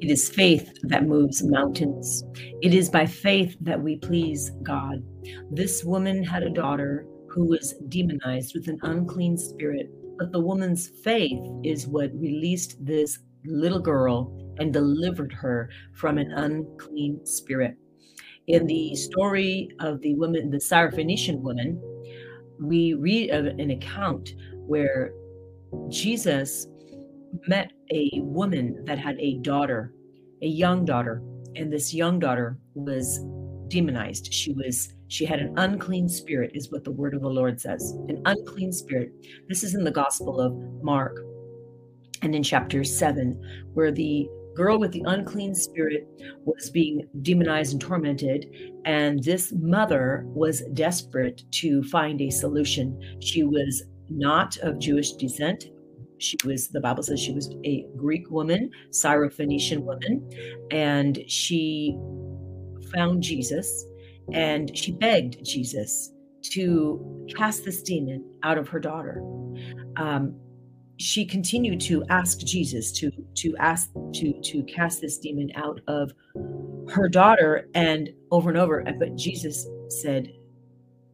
It is faith that moves mountains. It is by faith that we please God. This woman had a daughter who was demonized with an unclean spirit, but the woman's faith is what released this little girl and delivered her from an unclean spirit. In the story of the woman, the Syrophoenician woman, we read an account where Jesus met a woman that had a daughter, a young daughter, and this young daughter was demonized. She was she had an unclean spirit is what the word of the Lord says. An unclean spirit. This is in the Gospel of Mark and in chapter 7 where the girl with the unclean spirit was being demonized and tormented and this mother was desperate to find a solution. She was not of Jewish descent, she was the bible says she was a greek woman syrophoenician woman and she found jesus and she begged jesus to cast this demon out of her daughter. Um, she continued to ask jesus to to ask to to cast this demon out of her daughter and over and over but jesus said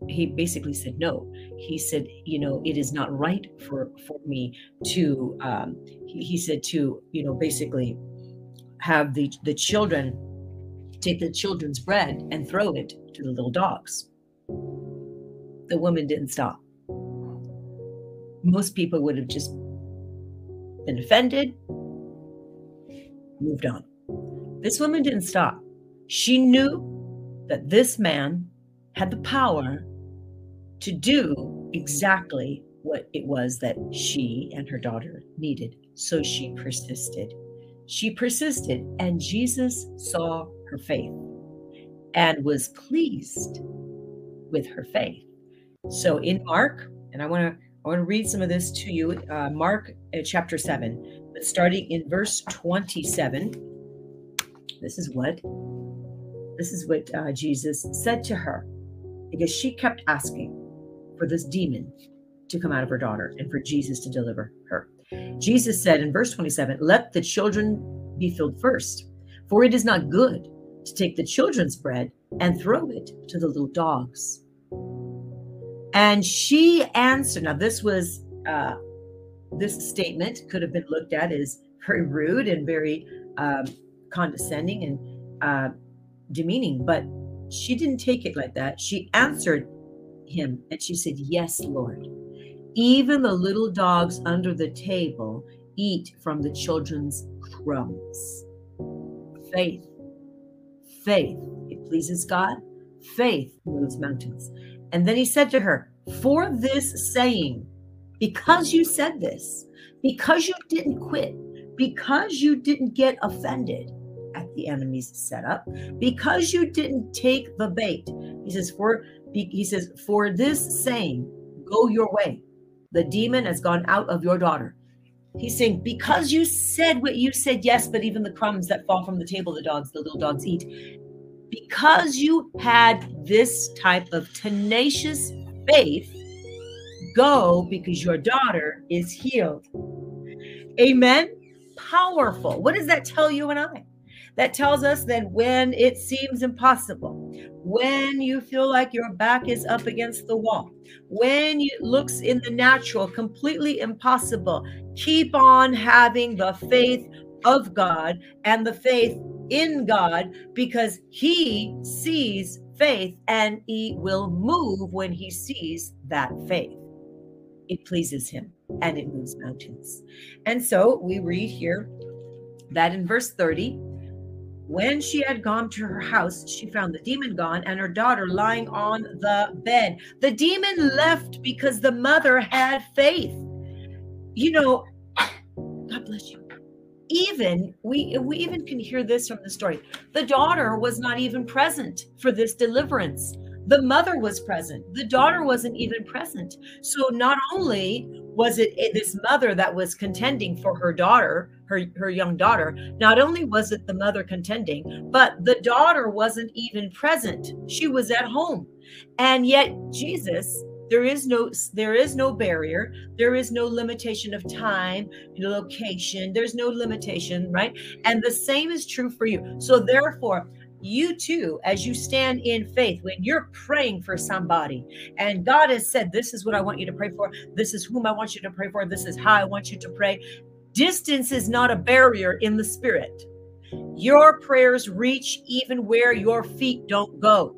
he basically said no. He said you know it is not right for for me to um he, he said to you know basically have the the children take the children's bread and throw it to the little dogs. The woman didn't stop. Most people would have just been offended moved on. This woman didn't stop. She knew that this man had the power to do exactly what it was that she and her daughter needed. So she persisted. She persisted, and Jesus saw her faith and was pleased with her faith. So in Mark, and I want to I want to read some of this to you. Uh, Mark uh, chapter seven, but starting in verse twenty-seven. This is what this is what uh, Jesus said to her, because she kept asking for this demon to come out of her daughter and for Jesus to deliver her. Jesus said in verse 27, Let the children be filled first, for it is not good to take the children's bread and throw it to the little dogs. And she answered, now this was, uh, this statement could have been looked at as very rude and very um, condescending and uh, demeaning, but she didn't take it like that. She answered him. And she said, Yes, Lord. Even the little dogs under the table eat from the children's crumbs. Faith. Faith. It pleases God. Faith moves mountains. And then he said to her, For this saying, because you said this, because you didn't quit, because you didn't get offended at the enemy's setup, because you didn't take the bait. He says, For he says, For this saying, go your way. The demon has gone out of your daughter. He's saying, Because you said what you said, yes, but even the crumbs that fall from the table, the dogs, the little dogs eat. Because you had this type of tenacious faith, go because your daughter is healed. Amen. Powerful. What does that tell you and I? That tells us that when it seems impossible, when you feel like your back is up against the wall, when it looks in the natural completely impossible, keep on having the faith of God and the faith in God because He sees faith and He will move when He sees that faith. It pleases Him and it moves mountains. And so we read here that in verse 30, when she had gone to her house, she found the demon gone and her daughter lying on the bed. The demon left because the mother had faith. You know, God bless you. Even we we even can hear this from the story. The daughter was not even present for this deliverance. The mother was present. The daughter wasn't even present. So not only was it this mother that was contending for her daughter, her, her young daughter, not only was it the mother contending, but the daughter wasn't even present. She was at home. And yet Jesus There is no there is no barrier. There is no limitation of time, location. There's no limitation, right? And the same is true for you. So therefore, you too, as you stand in faith, when you're praying for somebody, and God has said, This is what I want you to pray for, this is whom I want you to pray for, this is how I want you to pray. Distance is not a barrier in the spirit. Your prayers reach even where your feet don't go.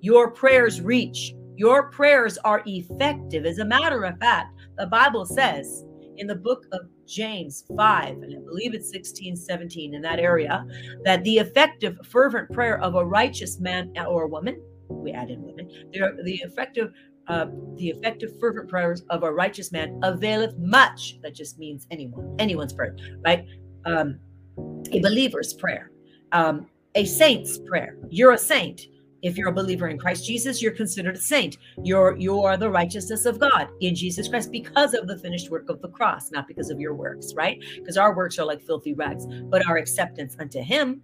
Your prayers reach. Your prayers are effective. As a matter of fact, the Bible says in the book of James 5, and I believe it's 16, 17 in that area, that the effective, fervent prayer of a righteous man or woman, we add in women, the effective uh, the effective fervent prayers of a righteous man availeth much. That just means anyone, anyone's prayer, right? Um, a believer's prayer, um, a saint's prayer. You're a saint. If you're a believer in Christ Jesus, you're considered a saint. You're you are the righteousness of God in Jesus Christ because of the finished work of the cross, not because of your works, right? Because our works are like filthy rags, but our acceptance unto Him,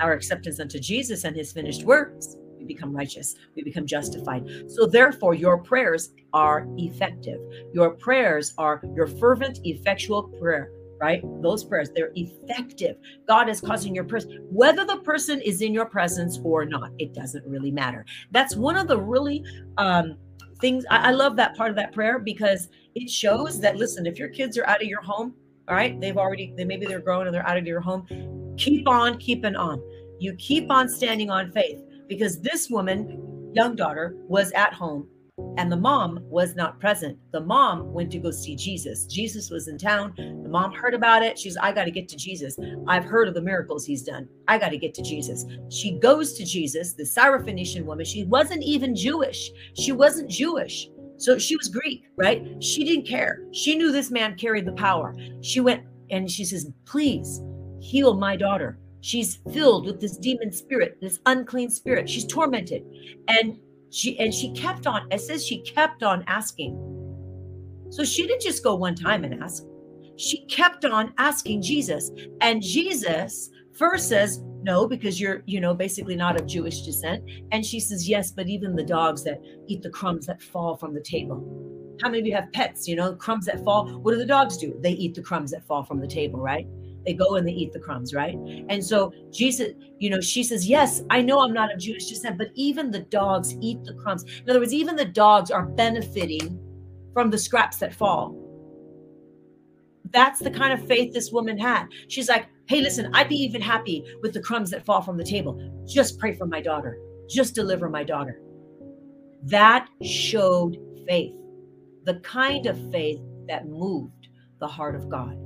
our acceptance unto Jesus and His finished works, we become righteous, we become justified. So therefore, your prayers are effective. Your prayers are your fervent, effectual prayer right? Those prayers, they're effective. God is causing your prayers, whether the person is in your presence or not, it doesn't really matter. That's one of the really um, things. I, I love that part of that prayer because it shows that, listen, if your kids are out of your home, all right, they've already, they maybe they're grown and they're out of your home, keep on keeping on. You keep on standing on faith because this woman, young daughter, was at home and the mom was not present. The mom went to go see Jesus. Jesus was in town. The mom heard about it. She's, I got to get to Jesus. I've heard of the miracles he's done. I got to get to Jesus. She goes to Jesus, the Syrophoenician woman. She wasn't even Jewish. She wasn't Jewish. So she was Greek, right? She didn't care. She knew this man carried the power. She went and she says, Please heal my daughter. She's filled with this demon spirit, this unclean spirit. She's tormented. And she and she kept on, it says she kept on asking. So she didn't just go one time and ask. She kept on asking Jesus. And Jesus first says, no, because you're, you know, basically not of Jewish descent. And she says, yes, but even the dogs that eat the crumbs that fall from the table. How many of you have pets? You know, crumbs that fall. What do the dogs do? They eat the crumbs that fall from the table, right? They go and they eat the crumbs, right? And so Jesus, you know, she says, Yes, I know I'm not of Jewish descent, but even the dogs eat the crumbs. In other words, even the dogs are benefiting from the scraps that fall. That's the kind of faith this woman had. She's like, Hey, listen, I'd be even happy with the crumbs that fall from the table. Just pray for my daughter, just deliver my daughter. That showed faith, the kind of faith that moved the heart of God.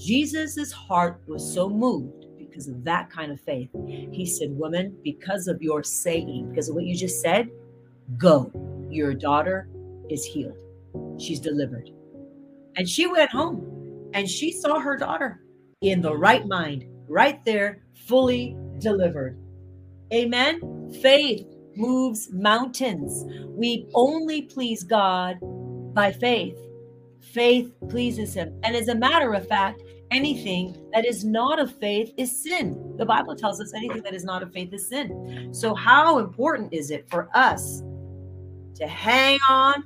Jesus' heart was so moved because of that kind of faith. He said, Woman, because of your saying, because of what you just said, go. Your daughter is healed. She's delivered. And she went home and she saw her daughter in the right mind, right there, fully delivered. Amen. Faith moves mountains. We only please God by faith. Faith pleases Him. And as a matter of fact, anything that is not of faith is sin. The Bible tells us anything that is not of faith is sin. So, how important is it for us to hang on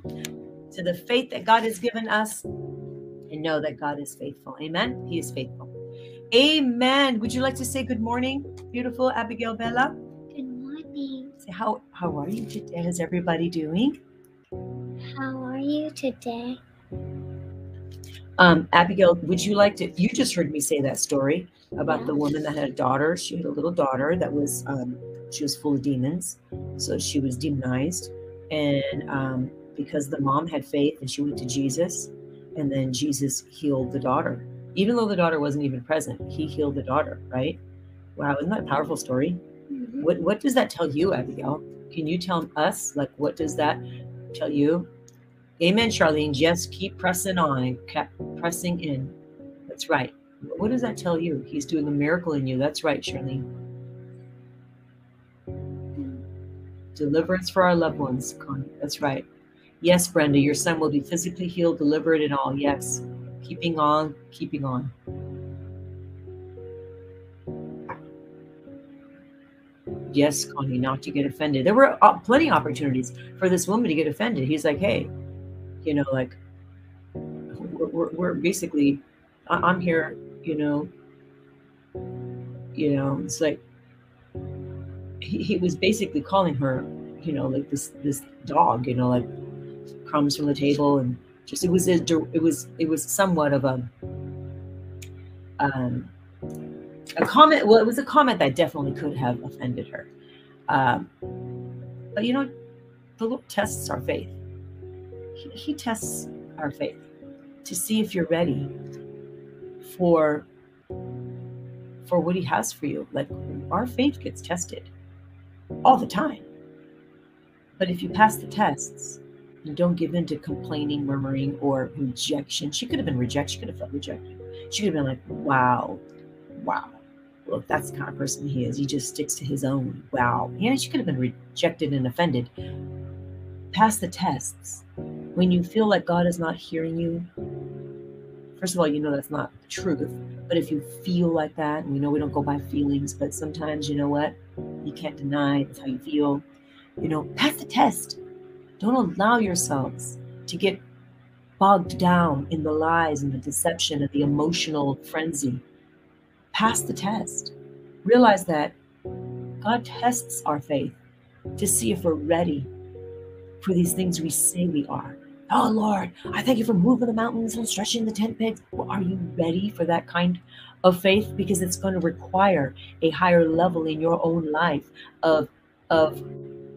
to the faith that God has given us and know that God is faithful? Amen. He is faithful. Amen. Would you like to say good morning, beautiful Abigail Bella? Good morning. Say how how are you today? How's everybody doing? How are you today? Um, Abigail, would you like to? You just heard me say that story about Yeah. the woman that had a daughter. She had a little daughter that was, um, she was full of demons. So she was demonized. And um, because the mom had faith and she went to Jesus, and then Jesus healed the daughter. Even though the daughter wasn't even present, he healed the daughter, right? Wow, isn't that a powerful story? Mhm. What, what does that tell you, Abigail? Can you tell us, like, what does that tell you? Amen, Charlene. Just keep pressing on, kept pressing in. That's right. What does that tell you? He's doing a miracle in you. That's right, Charlene. Deliverance for our loved ones, Connie. That's right. Yes, Brenda, your son will be physically healed, delivered, and all. Yes. Keeping on, keeping on. yes, Connie, not to get offended. There were uh, plenty of opportunities for this woman to get offended. He's like, hey, you know, like, we're, we're, basically, I'm here, you know, you know, it's like, he, he was basically calling her, you know, like this, this dog, you know, like crumbs from the table and just, it was, a, it was, it was somewhat of a, um, a comment. Well, it was a comment that definitely could have offended her. Um, but you know, the Lord tests our faith. He, tests our faith to see if you're ready for for what He has for you. Like our faith gets tested all the time. But if you pass the tests and don't give in to complaining, murmuring, or rejection, she could have been rejected. She could have felt rejected. She could have been like, wow, wow, look, that's the kind of person he is. He just sticks to his own. Wow. Yeah, she could have been rejected and offended. Pass the tests. When you feel like God is not hearing you, first of all, you know that's not the truth. But if you feel like that, and we know we don't go by feelings, but sometimes you know what? You can't deny it's how you feel. You know, pass the test. Don't allow yourselves to get bogged down in the lies and the deception and the emotional frenzy pass the test. Realize that God tests our faith to see if we're ready for these things we say we are. Oh Lord, I thank you for moving the mountains and stretching the tent pegs. Well, are you ready for that kind of faith? Because it's going to require a higher level in your own life of of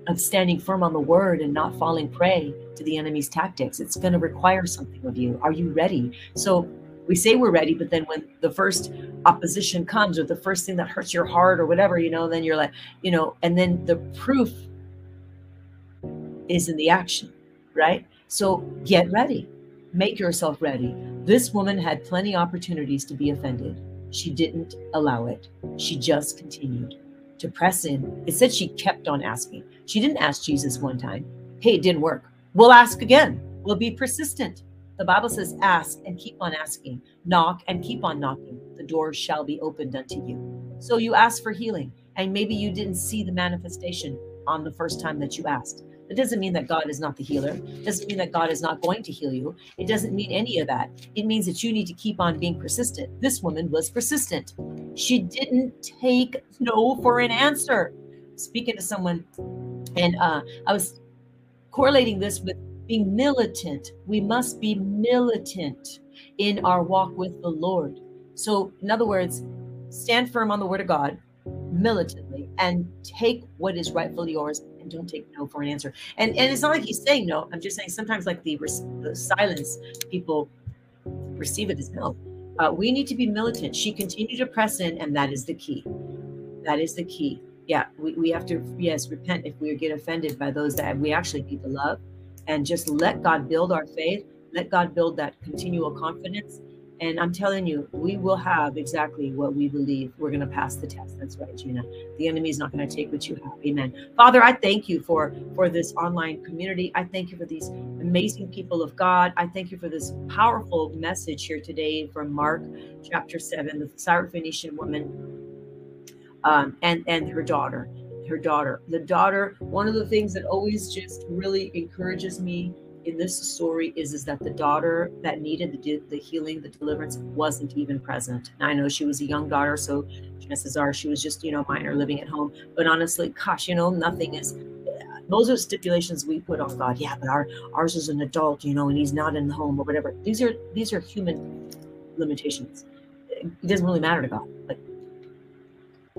of standing firm on the word and not falling prey to the enemy's tactics. It's going to require something of you. Are you ready? So we say we're ready, but then when the first opposition comes or the first thing that hurts your heart or whatever, you know, then you're like, you know, and then the proof is in the action, right? So get ready, make yourself ready. This woman had plenty opportunities to be offended. She didn't allow it. She just continued to press in. It said she kept on asking. She didn't ask Jesus one time, hey, it didn't work. We'll ask again. We'll be persistent. The Bible says, ask and keep on asking, knock and keep on knocking. The door shall be opened unto you. So you ask for healing, and maybe you didn't see the manifestation on the first time that you asked. It doesn't mean that God is not the healer. It doesn't mean that God is not going to heal you. It doesn't mean any of that. It means that you need to keep on being persistent. This woman was persistent. She didn't take no for an answer. Speaking to someone, and uh, I was correlating this with being militant. We must be militant in our walk with the Lord. So, in other words, stand firm on the word of God militantly and take what is rightfully yours and don't take no for an answer. And and it's not like he's saying no. I'm just saying sometimes like the, the silence people receive it as no. Uh, we need to be militant. She continued to press in, and that is the key. That is the key. Yeah, we, we have to, yes, repent if we get offended by those that we actually need to love and just let God build our faith, let God build that continual confidence. And I'm telling you, we will have exactly what we believe. We're going to pass the test. That's right, Gina. The enemy is not going to take what you have. Amen. Father, I thank you for for this online community. I thank you for these amazing people of God. I thank you for this powerful message here today from Mark chapter seven, the Syrophoenician woman um, and and her daughter her daughter. The daughter, one of the things that always just really encourages me in this story is is that the daughter that needed the, the healing, the deliverance, wasn't even present. I know she was a young daughter, so chances are she was just you know minor living at home. But honestly, gosh, you know nothing is. Those are stipulations we put on God. Yeah, but our ours is an adult, you know, and he's not in the home or whatever. These are these are human limitations. It doesn't really matter to God. Like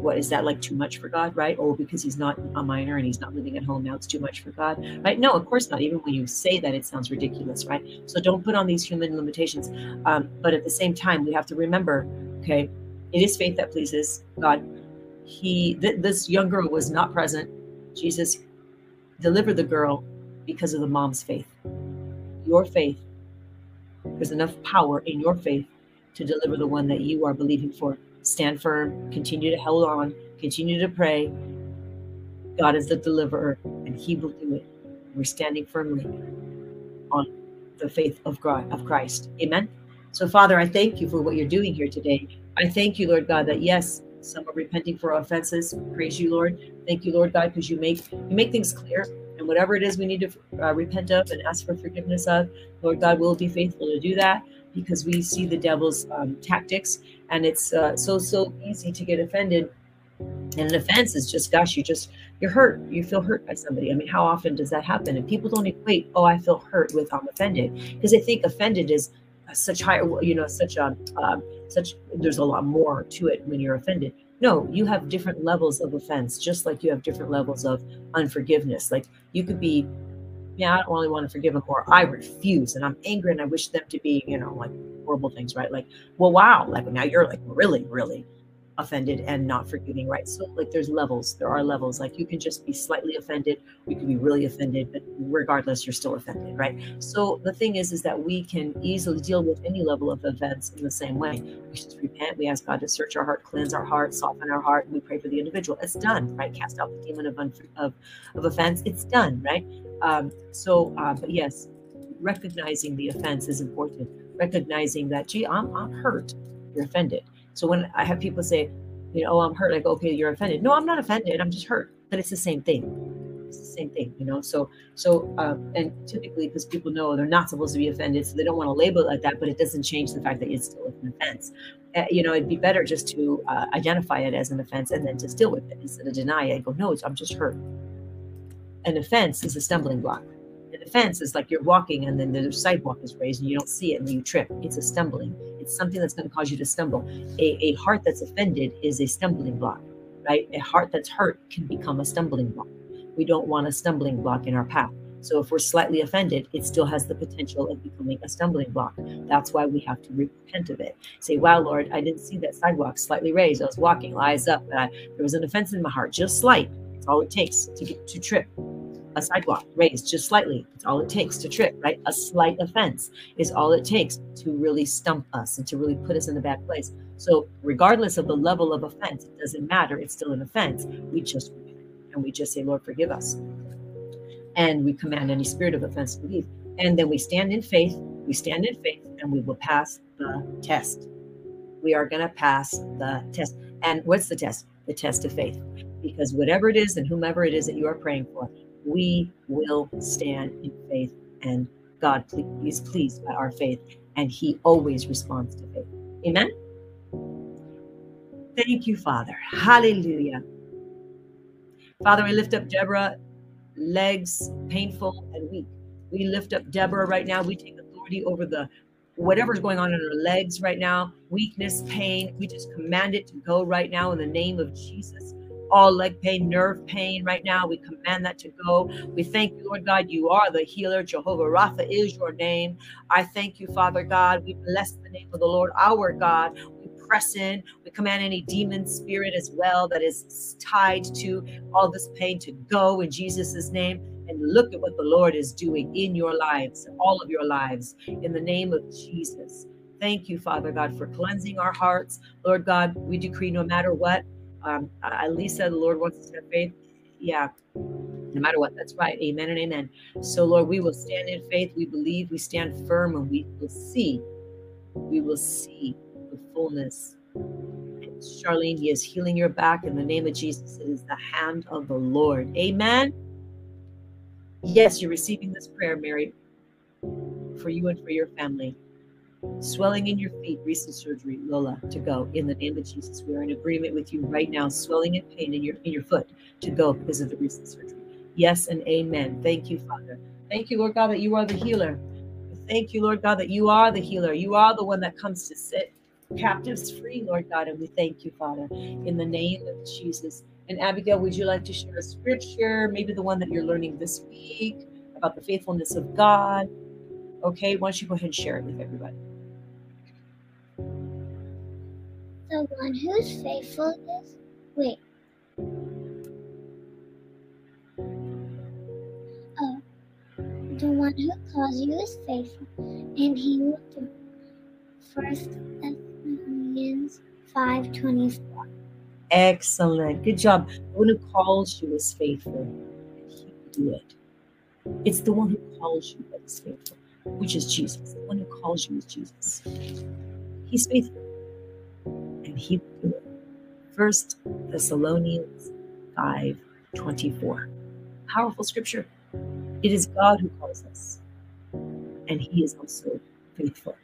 what is that like too much for God, right? Oh, because he's not a minor and he's not living at home now, it's too much for God, right? No, of course not. Even when you say that, it sounds ridiculous, right? So don't put on these human limitations. Um, but at the same time, we have to remember, okay, it is faith that pleases God. He, th- this young girl was not present. Jesus delivered the girl because of the mom's faith. Your faith, there's enough power in your faith to deliver the one that you are believing for stand firm, continue to hold on, continue to pray. God is the deliverer and he will do it. We're standing firmly on the faith of God of Christ. Amen. So Father, I thank you for what you're doing here today. I thank you, Lord God, that yes, Some are repenting for offenses. Praise you, Lord. Thank you, Lord God, because you make you make things clear. And whatever it is we need to uh, repent of and ask for forgiveness of, Lord God will be faithful to do that because we see the devil's um, tactics, and it's uh, so so easy to get offended. And an offense is just, gosh, you just you're hurt. You feel hurt by somebody. I mean, how often does that happen? And people don't equate, oh, I feel hurt with I'm offended, because they think offended is such high, you know, such a um, such. There's a lot more to it when you're offended. No, you have different levels of offense, just like you have different levels of unforgiveness. Like you could be yeah, I don't really want to forgive them, or I refuse and I'm angry and I wish them to be, you know, like horrible things, right? Like, well, wow, like now you're like really, really offended and not forgiving, right? So, like, there's levels. There are levels. Like, you can just be slightly offended, you can be really offended, but regardless, you're still offended, right? So, the thing is, is that we can easily deal with any level of events in the same way. We just repent. We ask God to search our heart, cleanse our heart, soften our heart. We pray for the individual. It's done, right? Cast out the demon of of, of offense. It's done, right? Um, so, uh, but yes, recognizing the offense is important. Recognizing that, gee, I'm, I'm hurt. You're offended. So when I have people say, you know, oh, I'm hurt, go, okay, you're offended. No, I'm not offended. I'm just hurt. But it's the same thing. It's the same thing, you know. So, so, um, and typically, because people know they're not supposed to be offended, so they don't want to label it like that. But it doesn't change the fact that it's still an offense. Uh, you know, it'd be better just to uh, identify it as an offense and then just deal with it instead of deny it and go, no, I'm just hurt an offense is a stumbling block. An fence is like you're walking and then the sidewalk is raised and you don't see it and you trip. It's a stumbling. It's something that's going to cause you to stumble. A, a heart that's offended is a stumbling block, right? A heart that's hurt can become a stumbling block. We don't want a stumbling block in our path. So if we're slightly offended, it still has the potential of becoming a stumbling block. That's why we have to repent of it. Say, wow, Lord, I didn't see that sidewalk slightly raised. I was walking, eyes up, but I, there was an offense in my heart, just slight. It's all it takes to get to trip a sidewalk raised just slightly. It's all it takes to trip, right? A slight offense is all it takes to really stump us and to really put us in a bad place. So, regardless of the level of offense, it doesn't matter. It's still an offense. We just and we just say, Lord, forgive us. And we command any spirit of offense to leave. And then we stand in faith. We stand in faith and we will pass the test. We are going to pass the test. And what's the test? The test of faith. Because whatever it is and whomever it is that you are praying for, we will stand in faith and God is pleased by our faith and he always responds to faith. Amen. Thank you, Father. Hallelujah. Father, we lift up Deborah, legs painful and weak. We lift up Deborah right now. We take authority over the whatever's going on in her legs right now, weakness, pain. We just command it to go right now in the name of Jesus all leg pain, nerve pain right now. We command that to go. We thank you, Lord God. You are the healer. Jehovah Rapha is your name. I thank you, Father God. We bless the name of the Lord, our God. We press in. We command any demon spirit as well that is tied to all this pain to go in Jesus' name. And look at what the Lord is doing in your lives, all of your lives, in the name of Jesus. Thank you, Father God, for cleansing our hearts. Lord God, we decree no matter what, um, at least said the Lord wants us to have faith. Yeah, no matter what. That's right. Amen and amen. So, Lord, we will stand in faith. We believe. We stand firm, and we will see. We will see the fullness. Charlene, He is healing your back in the name of Jesus. It is the hand of the Lord. Amen. Yes, you're receiving this prayer, Mary, for you and for your family swelling in your feet, recent surgery, Lola, to go in the name of Jesus. We are in agreement with you right now, swelling and pain in your in your foot to go because of the recent surgery. Yes and amen. Thank you, Father. Thank you, Lord God, that you are the healer. Thank you, Lord God, that you are the healer. You are the one that comes to set captives free, Lord God. And we thank you, Father, in the name of Jesus. And Abigail, would you like to share a scripture, maybe the one that you're learning this week about the faithfulness of God? Okay, why don't you go ahead and share it with everybody? The one who's faithful is. Wait. Oh. The one who calls you is faithful, and he will do. it. First Thessalonians 5.24 Excellent. Good job. The one who calls you is faithful, and he will do it. It's the one who calls you that is faithful, which is Jesus. The one who calls you is Jesus. He's faithful and he will do it. First Thessalonians 5 24. Powerful scripture. It is God who calls us, and He is also faithful.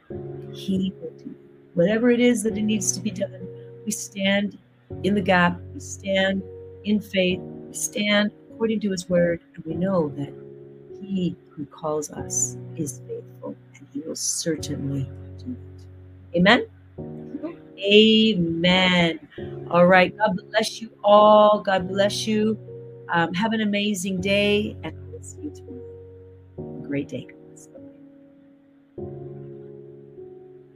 He will do whatever it is that it needs to be done. We stand in the gap, we stand in faith, we stand according to His word, and we know that He who calls us is faithful, certainly do it. Amen. Amen. All right. God bless you all. God bless you. Um, have an amazing day, and we'll see you tomorrow. great day.